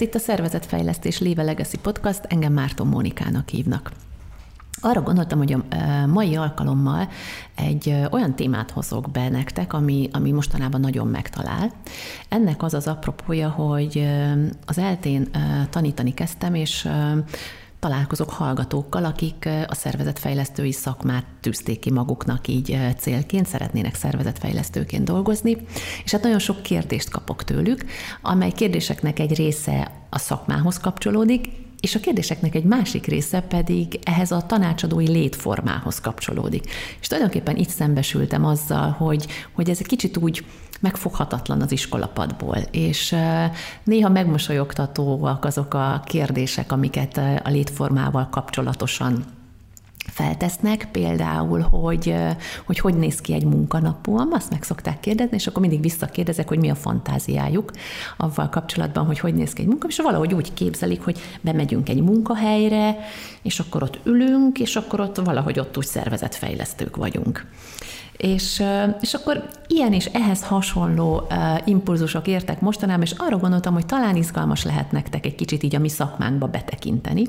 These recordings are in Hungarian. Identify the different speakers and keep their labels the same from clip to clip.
Speaker 1: Ez itt a Szervezetfejlesztés Léve Legacy Podcast, engem Márton Mónikának hívnak. Arra gondoltam, hogy a mai alkalommal egy olyan témát hozok be nektek, ami, ami mostanában nagyon megtalál. Ennek az az apropója, hogy az eltén tanítani kezdtem, és találkozok hallgatókkal, akik a szervezetfejlesztői szakmát tűzték ki maguknak így célként, szeretnének szervezetfejlesztőként dolgozni, és hát nagyon sok kérdést kapok tőlük, amely kérdéseknek egy része a szakmához kapcsolódik, és a kérdéseknek egy másik része pedig ehhez a tanácsadói létformához kapcsolódik. És tulajdonképpen itt szembesültem azzal, hogy, hogy ez egy kicsit úgy megfoghatatlan az iskolapadból, és néha megmosolyogtatóak azok a kérdések, amiket a létformával kapcsolatosan feltesznek, például, hogy, hogy hogy néz ki egy munkanapom, azt meg szokták kérdezni, és akkor mindig visszakérdezek, hogy mi a fantáziájuk avval kapcsolatban, hogy hogy néz ki egy munka, és valahogy úgy képzelik, hogy bemegyünk egy munkahelyre, és akkor ott ülünk, és akkor ott valahogy ott úgy szervezetfejlesztők vagyunk. És, és akkor ilyen és ehhez hasonló impulzusok értek mostanában, és arra gondoltam, hogy talán izgalmas lehet nektek egy kicsit így a mi szakmánkba betekinteni,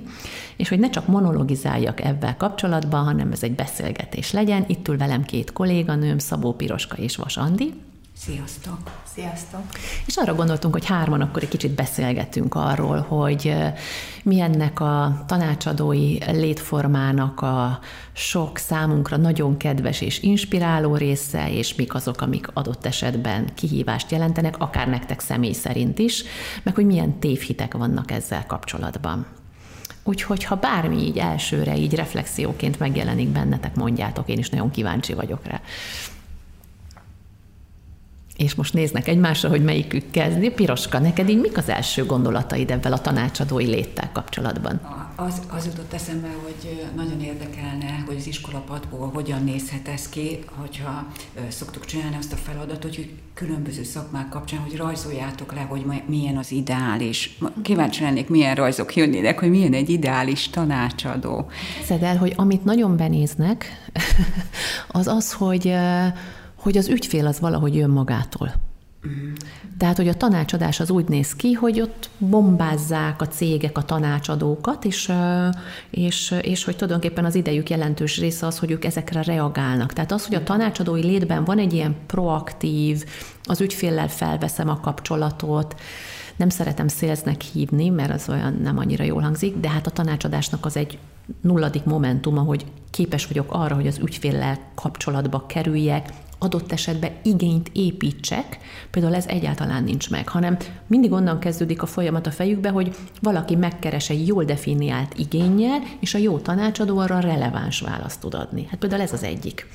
Speaker 1: és hogy ne csak monologizáljak ebben kapcsolatban, hanem ez egy beszélgetés legyen. Itt ül velem két kolléganőm, Szabó Piroska és Vas Andi.
Speaker 2: Sziasztok!
Speaker 3: Sziasztok!
Speaker 1: És arra gondoltunk, hogy hárman akkor egy kicsit beszélgetünk arról, hogy mi ennek a tanácsadói létformának a sok számunkra nagyon kedves és inspiráló része, és mik azok, amik adott esetben kihívást jelentenek, akár nektek személy szerint is, meg hogy milyen tévhitek vannak ezzel kapcsolatban. Úgyhogy ha bármi így elsőre, így reflexióként megjelenik bennetek, mondjátok, én is nagyon kíváncsi vagyok rá és most néznek egymásra, hogy melyikük kezdi. Piroska, neked így mik az első gondolataid ebben a tanácsadói léttel kapcsolatban?
Speaker 2: Az, az jutott eszembe, hogy nagyon érdekelne, hogy az iskolapadból hogyan nézhet ez ki, hogyha szoktuk csinálni azt a feladatot, hogy különböző szakmák kapcsán, hogy rajzoljátok le, hogy milyen az ideális. Kíváncsi lennék, milyen rajzok jönnének, hogy milyen egy ideális tanácsadó.
Speaker 1: Szed el, hogy amit nagyon benéznek, az az, hogy hogy az ügyfél az valahogy jön magától. Tehát, hogy a tanácsadás az úgy néz ki, hogy ott bombázzák a cégek a tanácsadókat, és, és, és hogy tulajdonképpen az idejük jelentős része az, hogy ők ezekre reagálnak. Tehát az, hogy a tanácsadói létben van egy ilyen proaktív, az ügyféllel felveszem a kapcsolatot, nem szeretem szélznek hívni, mert az olyan nem annyira jól hangzik, de hát a tanácsadásnak az egy nulladik momentuma, hogy képes vagyok arra, hogy az ügyféllel kapcsolatba kerüljek, adott esetben igényt építsek, például ez egyáltalán nincs meg, hanem mindig onnan kezdődik a folyamat a fejükbe, hogy valaki megkeres egy jól definiált igényel, és a jó tanácsadó arra releváns választ tud adni. Hát például ez az egyik.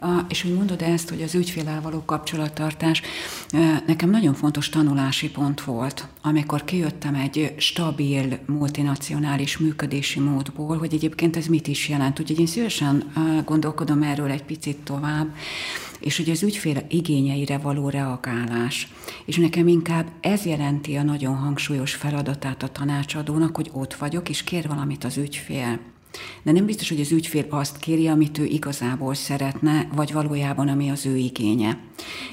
Speaker 2: A, és hogy mondod ezt, hogy az ügyfélel való kapcsolattartás, nekem nagyon fontos tanulási pont volt, amikor kijöttem egy stabil, multinacionális működési módból, hogy egyébként ez mit is jelent. Úgyhogy én szívesen gondolkodom erről egy picit tovább, és hogy az ügyfél igényeire való reagálás. És nekem inkább ez jelenti a nagyon hangsúlyos feladatát a tanácsadónak, hogy ott vagyok, és kér valamit az ügyfél de nem biztos, hogy az ügyfél azt kéri, amit ő igazából szeretne, vagy valójában ami az ő igénye.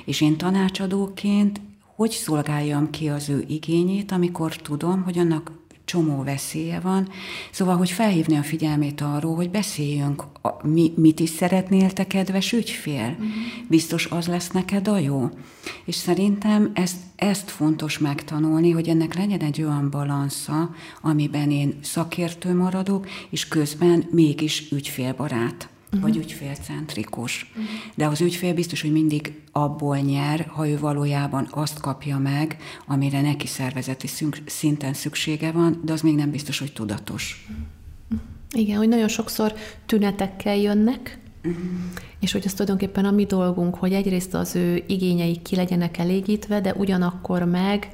Speaker 2: És én tanácsadóként hogy szolgáljam ki az ő igényét, amikor tudom, hogy annak csomó veszélye van. Szóval, hogy felhívni a figyelmét arról, hogy beszéljünk, mi, mit is szeretnél te, kedves ügyfél? Uh-huh. Biztos az lesz neked a jó? És szerintem ezt, ezt fontos megtanulni, hogy ennek legyen egy olyan balansza, amiben én szakértő maradok, és közben mégis ügyfélbarát uh-huh. vagy ügyfélcentrikus. Uh-huh. De az ügyfél biztos, hogy mindig abból nyer, ha ő valójában azt kapja meg, amire neki szervezeti szinten szüksége van, de az még nem biztos, hogy tudatos.
Speaker 1: Igen, hogy nagyon sokszor tünetekkel jönnek, Uh-huh. És hogy az tulajdonképpen a mi dolgunk, hogy egyrészt az ő igényeik ki legyenek elégítve, de ugyanakkor meg,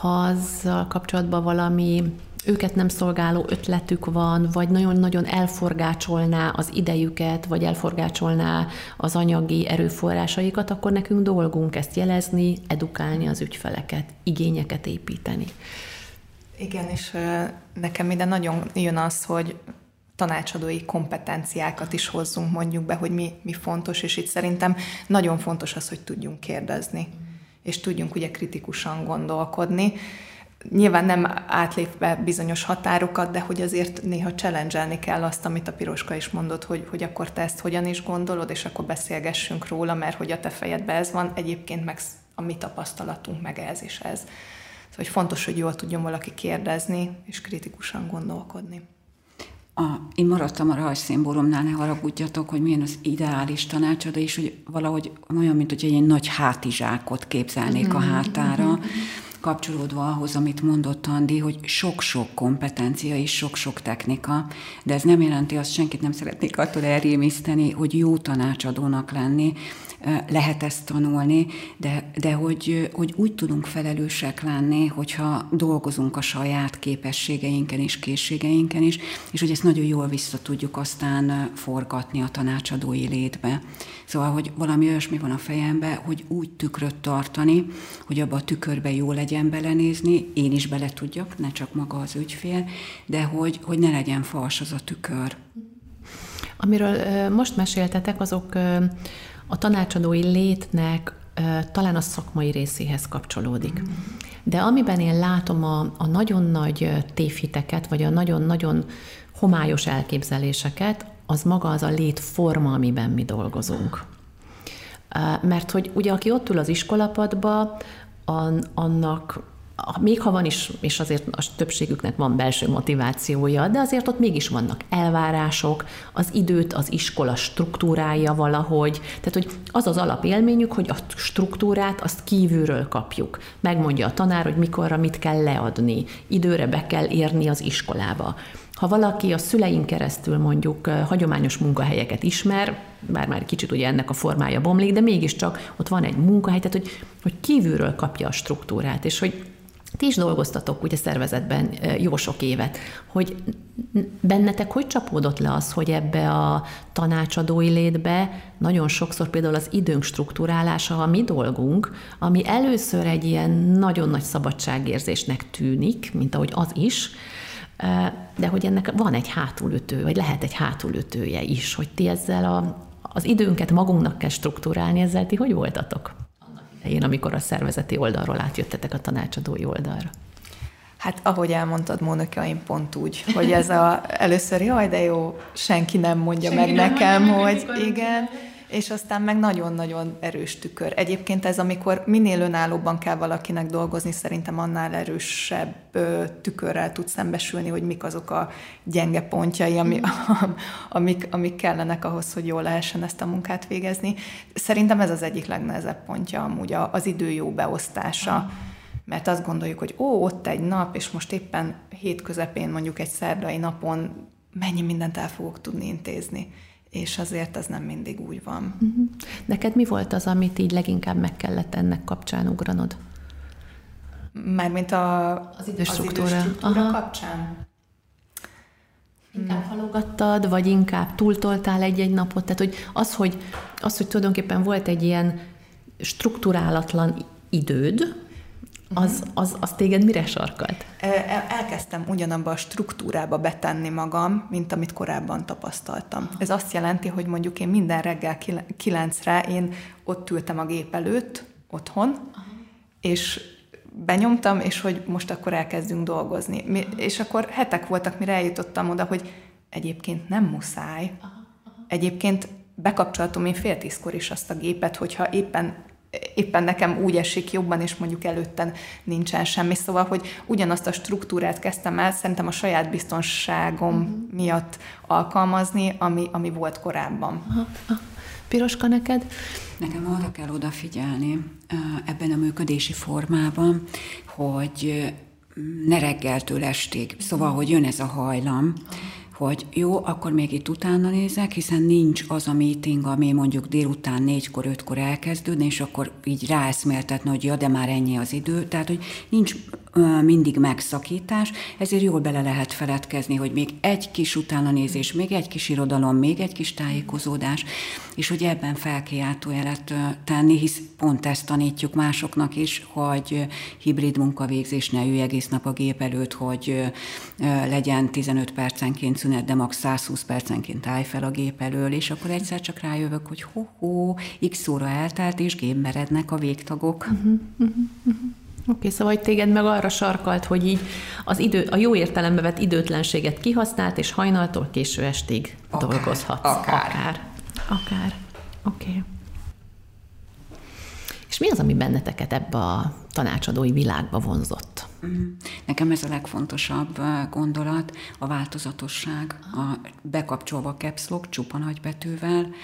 Speaker 1: ha azzal kapcsolatban valami őket nem szolgáló ötletük van, vagy nagyon-nagyon elforgácsolná az idejüket, vagy elforgácsolná az anyagi erőforrásaikat, akkor nekünk dolgunk ezt jelezni, edukálni az ügyfeleket, igényeket építeni.
Speaker 3: Igen, és nekem minden nagyon jön az, hogy tanácsadói kompetenciákat is hozzunk mondjuk be, hogy mi, mi fontos, és itt szerintem nagyon fontos az, hogy tudjunk kérdezni és tudjunk ugye kritikusan gondolkodni. Nyilván nem átlépve bizonyos határokat, de hogy azért néha challenge kell azt, amit a Piroska is mondott, hogy, hogy akkor te ezt hogyan is gondolod, és akkor beszélgessünk róla, mert hogy a te fejedben ez van, egyébként meg a mi tapasztalatunk meg ez és ez. Szóval hogy fontos, hogy jól tudjon valaki kérdezni, és kritikusan gondolkodni.
Speaker 2: A, én maradtam a rajzszimbólumnál, ne haragudjatok, hogy milyen az ideális tanácsadó, és hogy valahogy olyan, mint hogy egy nagy hátizsákot képzelnék a mhm. hátára, mhm kapcsolódva ahhoz, amit mondott Andi, hogy sok-sok kompetencia és sok-sok technika, de ez nem jelenti azt, senkit nem szeretnék attól elrémiszteni, hogy jó tanácsadónak lenni, lehet ezt tanulni, de, de hogy, hogy úgy tudunk felelősek lenni, hogyha dolgozunk a saját képességeinken és készségeinken is, és hogy ezt nagyon jól vissza tudjuk aztán forgatni a tanácsadói létbe. Szóval, hogy valami olyasmi van a fejembe, hogy úgy tükröt tartani, hogy abba a tükörbe jó legyen belenézni, én is bele tudjak, ne csak maga az ügyfél, de hogy, hogy ne legyen fals az a tükör.
Speaker 1: Amiről most meséltetek, azok a tanácsadói létnek talán a szakmai részéhez kapcsolódik. De amiben én látom a, a nagyon nagy tévhiteket, vagy a nagyon-nagyon homályos elképzeléseket, az maga az a létforma, amiben mi dolgozunk. Mert hogy ugye aki ott ül az iskolapadba, annak még ha van is, és azért a többségüknek van belső motivációja, de azért ott mégis vannak elvárások, az időt, az iskola struktúrája valahogy, tehát hogy az az alapélményük, hogy a struktúrát azt kívülről kapjuk. Megmondja a tanár, hogy mikorra mit kell leadni, időre be kell érni az iskolába. Ha valaki a szüleink keresztül mondjuk hagyományos munkahelyeket ismer, bár már kicsit ugye ennek a formája bomlik, de mégiscsak ott van egy munkahely, tehát hogy, hogy kívülről kapja a struktúrát, és hogy ti is dolgoztatok ugye szervezetben jó sok évet, hogy bennetek hogy csapódott le az, hogy ebbe a tanácsadói létbe nagyon sokszor például az időnk struktúrálása a mi dolgunk, ami először egy ilyen nagyon nagy szabadságérzésnek tűnik, mint ahogy az is, de hogy ennek van egy hátulütő, vagy lehet egy hátulütője is, hogy ti ezzel a, az időnket magunknak kell struktúrálni, ezzel ti hogy voltatok? Elején, amikor a szervezeti oldalról átjöttetek a tanácsadói oldalra?
Speaker 3: Hát ahogy elmondtad, Mónika, én pont úgy, hogy ez a először, jaj, de jó, senki nem mondja senki meg nem nekem, mondja hogy meg, igen, és aztán meg nagyon-nagyon erős tükör. Egyébként ez, amikor minél önállóban kell valakinek dolgozni, szerintem annál erősebb tükörrel tud szembesülni, hogy mik azok a gyenge pontjai, ami, mm. amik, amik kellenek ahhoz, hogy jól lehessen ezt a munkát végezni. Szerintem ez az egyik legnehezebb pontja amúgy az idő jó beosztása. Mert azt gondoljuk, hogy ó, ott egy nap, és most éppen hét közepén, mondjuk egy szerdai napon mennyi mindent el fogok tudni intézni és azért az nem mindig úgy van. Mhm.
Speaker 1: Neked mi volt az, amit így leginkább meg kellett ennek kapcsán ugranod?
Speaker 3: Mármint a,
Speaker 1: az idős struktúra, az Aha.
Speaker 3: kapcsán?
Speaker 1: Inkább halogattad, vagy inkább túltoltál egy-egy napot? Tehát, hogy az, hogy, az, hogy tulajdonképpen volt egy ilyen strukturálatlan időd, az, az, az téged mire sarkalt?
Speaker 3: Elkezdtem ugyanabba a struktúrába betenni magam, mint amit korábban tapasztaltam. Ez azt jelenti, hogy mondjuk én minden reggel kilencre én ott ültem a gép előtt, otthon, és benyomtam, és hogy most akkor elkezdünk dolgozni. És akkor hetek voltak, mire eljutottam oda, hogy egyébként nem muszáj. Egyébként bekapcsolatom én fél tízkor is azt a gépet, hogyha éppen éppen nekem úgy esik jobban, és mondjuk előtten nincsen semmi. Szóval, hogy ugyanazt a struktúrát kezdtem el, szerintem a saját biztonságom uh-huh. miatt alkalmazni, ami, ami volt korábban. Aha.
Speaker 1: Piroska neked?
Speaker 2: Nekem arra kell odafigyelni ebben a működési formában, hogy ne reggeltől estig. Szóval, hogy jön ez a hajlam, hogy jó, akkor még itt utána nézek, hiszen nincs az a meeting, ami mondjuk délután négykor, ötkor elkezdődne, és akkor így ráeszméltetni, hogy ja, de már ennyi az idő. Tehát, hogy nincs mindig megszakítás, ezért jól bele lehet feledkezni, hogy még egy kis utánanézés, még egy kis irodalom, még egy kis tájékozódás, és hogy ebben felkiáltójelet tenni, hisz pont ezt tanítjuk másoknak is, hogy hibrid munkavégzés, ne ülj egész nap a gép előtt, hogy legyen 15 percenként szünet, de max 120 percenként állj fel a gép elől, és akkor egyszer csak rájövök, hogy ho-ho, x óra eltelt, és gémberednek a végtagok. Uh-huh, uh-huh,
Speaker 1: uh-huh. Oké, okay, szóval téged meg arra sarkalt, hogy így az idő, a jó értelembe vett időtlenséget kihasznált, és hajnaltól késő estig akár, dolgozhatsz.
Speaker 2: Akár.
Speaker 1: Akár. Akár. Oké. Okay. És mi az, ami benneteket ebbe a tanácsadói világba vonzott?
Speaker 2: Mhm. Nekem ez a legfontosabb gondolat, a változatosság, a bekapcsolva a caps lock, csupa nagybetűvel,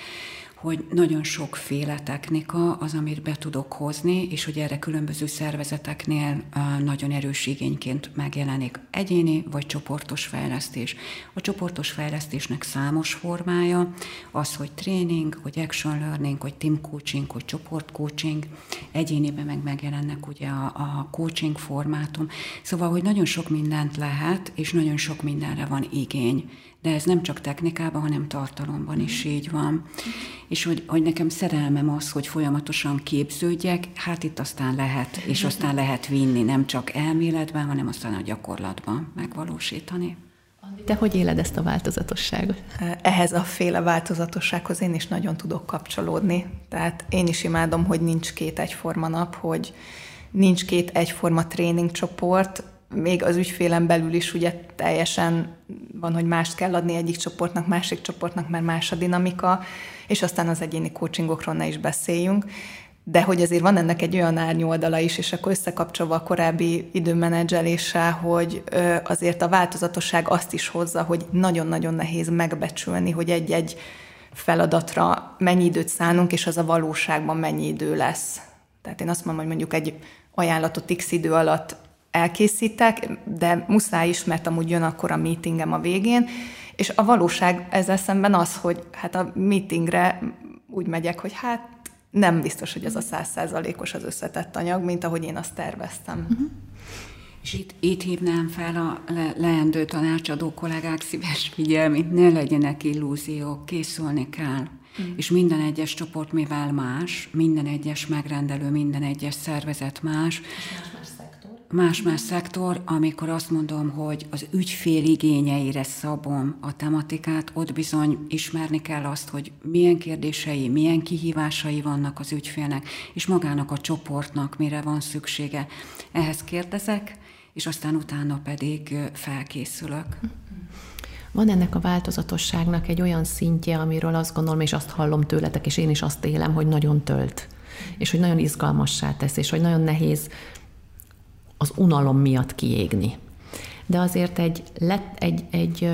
Speaker 2: hogy nagyon sokféle technika az, amit be tudok hozni, és hogy erre különböző szervezeteknél nagyon erős igényként megjelenik egyéni vagy csoportos fejlesztés. A csoportos fejlesztésnek számos formája, az, hogy tréning, hogy action learning, hogy team coaching, hogy csoport coaching, egyéniben meg megjelennek ugye a, a coaching formátum. Szóval, hogy nagyon sok mindent lehet, és nagyon sok mindenre van igény de ez nem csak technikában, hanem tartalomban is így van. És hogy, hogy nekem szerelmem az, hogy folyamatosan képződjek, hát itt aztán lehet, és aztán lehet vinni, nem csak elméletben, hanem aztán a gyakorlatban megvalósítani.
Speaker 1: Te hogy éled ezt a változatosságot?
Speaker 3: Ehhez a féle változatossághoz én is nagyon tudok kapcsolódni. Tehát én is imádom, hogy nincs két egyforma nap, hogy nincs két egyforma tréningcsoport, még az ügyfélen belül is ugye teljesen van, hogy mást kell adni egyik csoportnak, másik csoportnak, mert más a dinamika, és aztán az egyéni coachingokról ne is beszéljünk. De hogy azért van ennek egy olyan árnyoldala is, és akkor összekapcsolva a korábbi időmenedzseléssel, hogy azért a változatosság azt is hozza, hogy nagyon-nagyon nehéz megbecsülni, hogy egy-egy feladatra mennyi időt szánunk, és az a valóságban mennyi idő lesz. Tehát én azt mondom, hogy mondjuk egy ajánlatot x idő alatt elkészítek, de muszáj is, mert amúgy jön akkor a meetingem a végén, és a valóság ezzel szemben az, hogy hát a meetingre úgy megyek, hogy hát nem biztos, hogy ez a százszázalékos az összetett anyag, mint ahogy én azt terveztem. Uh-huh.
Speaker 2: És itt, itt hívnám fel a le, leendő tanácsadó kollégák szíves figyelmét, ne legyenek illúziók, készülni kell. Mm. És minden egyes csoport, mivel más, minden egyes megrendelő, minden egyes szervezet más, más-más szektor, amikor azt mondom, hogy az ügyfél igényeire szabom a tematikát, ott bizony ismerni kell azt, hogy milyen kérdései, milyen kihívásai vannak az ügyfélnek, és magának a csoportnak mire van szüksége. Ehhez kérdezek, és aztán utána pedig felkészülök.
Speaker 1: Van ennek a változatosságnak egy olyan szintje, amiről azt gondolom, és azt hallom tőletek, és én is azt élem, hogy nagyon tölt, és hogy nagyon izgalmassá tesz, és hogy nagyon nehéz az unalom miatt kiégni. De azért egy, lett egy, egy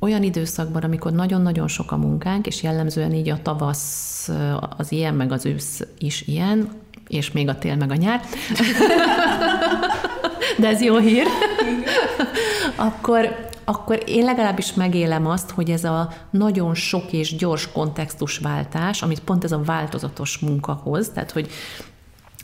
Speaker 1: olyan időszakban, amikor nagyon-nagyon sok a munkánk, és jellemzően így a tavasz az ilyen, meg az ősz is ilyen, és még a tél, meg a nyár. De ez jó hír. akkor, akkor én legalábbis megélem azt, hogy ez a nagyon sok és gyors kontextusváltás, amit pont ez a változatos munka hoz, tehát hogy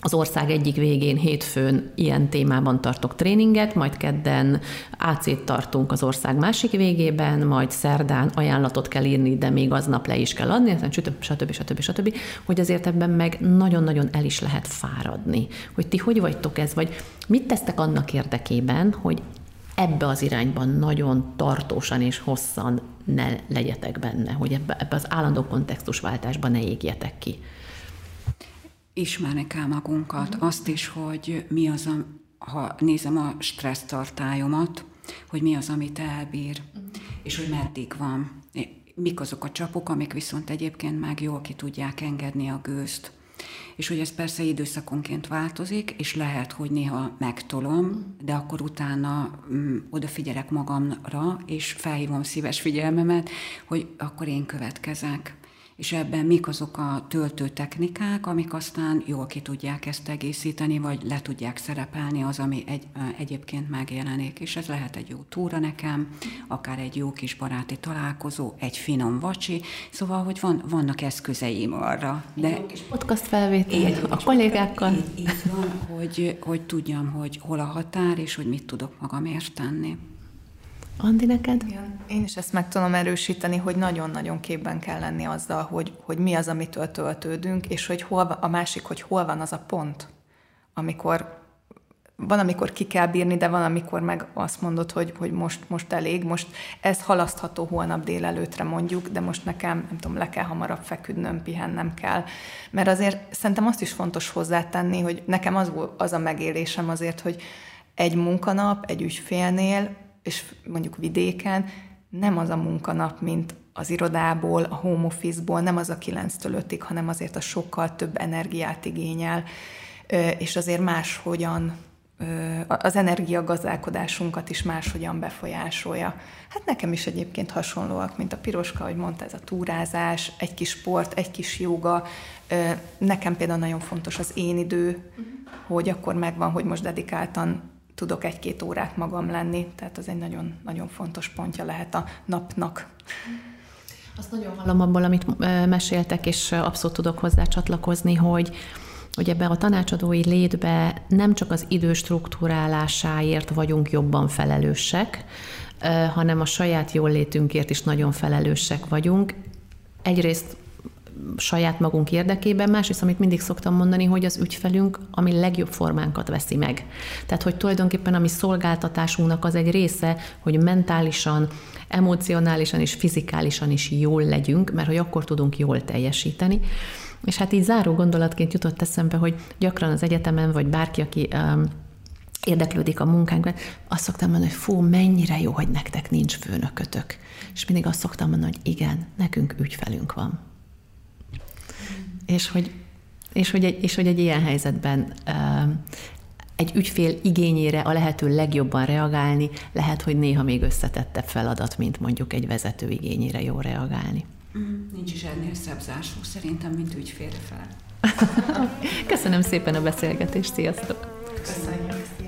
Speaker 1: az ország egyik végén hétfőn ilyen témában tartok tréninget, majd kedden AC-t tartunk az ország másik végében, majd szerdán ajánlatot kell írni, de még aznap le is kell adni, aztán stb. stb. stb. stb. hogy azért ebben meg nagyon-nagyon el is lehet fáradni. Hogy ti hogy vagytok ez, vagy mit tesztek annak érdekében, hogy ebbe az irányban nagyon tartósan és hosszan ne legyetek benne, hogy ebbe, ebbe az állandó kontextusváltásban ne égjetek ki
Speaker 2: ismerni kell magunkat, mm. azt is, hogy mi az, a, ha nézem a stressz tartályomat, hogy mi az, amit elbír, mm. és hogy meddig van. Mik azok a csapok, amik viszont egyébként meg jól ki tudják engedni a gőzt. És hogy ez persze időszakonként változik, és lehet, hogy néha megtolom, de akkor utána mm, odafigyelek magamra, és felhívom szíves figyelmemet, hogy akkor én következek és ebben mik azok a töltő technikák, amik aztán jól ki tudják ezt egészíteni, vagy le tudják szerepelni az, ami egy, egyébként megjelenik. És ez lehet egy jó túra nekem, akár egy jó kis baráti találkozó, egy finom vacsi, szóval, hogy van, vannak eszközeim arra.
Speaker 1: De egy jó kis podcast felvétel a kollégákkal.
Speaker 2: Így, így van, hogy, hogy tudjam, hogy hol a határ, és hogy mit tudok magamért tenni.
Speaker 1: Andi, neked?
Speaker 3: Igen. Én is ezt meg tudom erősíteni, hogy nagyon-nagyon képben kell lenni azzal, hogy, hogy mi az, amitől töltődünk, és hogy hol, a másik, hogy hol van az a pont, amikor van, amikor ki kell bírni, de van, amikor meg azt mondod, hogy, hogy most, most elég, most ez halasztható holnap délelőtre mondjuk, de most nekem, nem tudom, le kell hamarabb feküdnöm, pihennem kell. Mert azért szerintem azt is fontos hozzátenni, hogy nekem az, az a megélésem azért, hogy egy munkanap, egy ügyfélnél, és mondjuk vidéken nem az a munkanap, mint az irodából, a home office-ból, nem az a 9-től 5-ig, hanem azért a sokkal több energiát igényel, és azért máshogyan az energiagazdálkodásunkat is máshogyan befolyásolja. Hát nekem is egyébként hasonlóak, mint a piroska, hogy mondta, ez a túrázás, egy kis sport, egy kis joga. Nekem például nagyon fontos az én idő, uh-huh. hogy akkor megvan, hogy most dedikáltan tudok egy-két órát magam lenni, tehát az egy nagyon, nagyon fontos pontja lehet a napnak.
Speaker 1: Azt nagyon hallom abból, amit meséltek, és abszolút tudok hozzá csatlakozni, hogy hogy ebbe a tanácsadói létbe nem csak az idő struktúrálásáért vagyunk jobban felelősek, hanem a saját jól létünkért is nagyon felelősek vagyunk. Egyrészt saját magunk érdekében, másrészt, amit mindig szoktam mondani, hogy az ügyfelünk ami legjobb formánkat veszi meg. Tehát, hogy tulajdonképpen a mi szolgáltatásunknak az egy része, hogy mentálisan, emocionálisan és fizikálisan is jól legyünk, mert hogy akkor tudunk jól teljesíteni. És hát így záró gondolatként jutott eszembe, hogy gyakran az egyetemen, vagy bárki, aki um, érdeklődik a munkánkban, azt szoktam mondani, hogy fú, mennyire jó, hogy nektek nincs főnökötök. És mindig azt szoktam mondani, hogy igen, nekünk ügyfelünk van. És hogy, és hogy, egy, és hogy egy ilyen helyzetben egy ügyfél igényére a lehető legjobban reagálni, lehet, hogy néha még összetettebb feladat, mint mondjuk egy vezető igényére jó reagálni.
Speaker 2: Mm, nincs is ennél szebb zárszó szerintem, mint ügyfélre fel.
Speaker 1: Köszönöm szépen a beszélgetést, sziasztok!
Speaker 3: Köszönjük!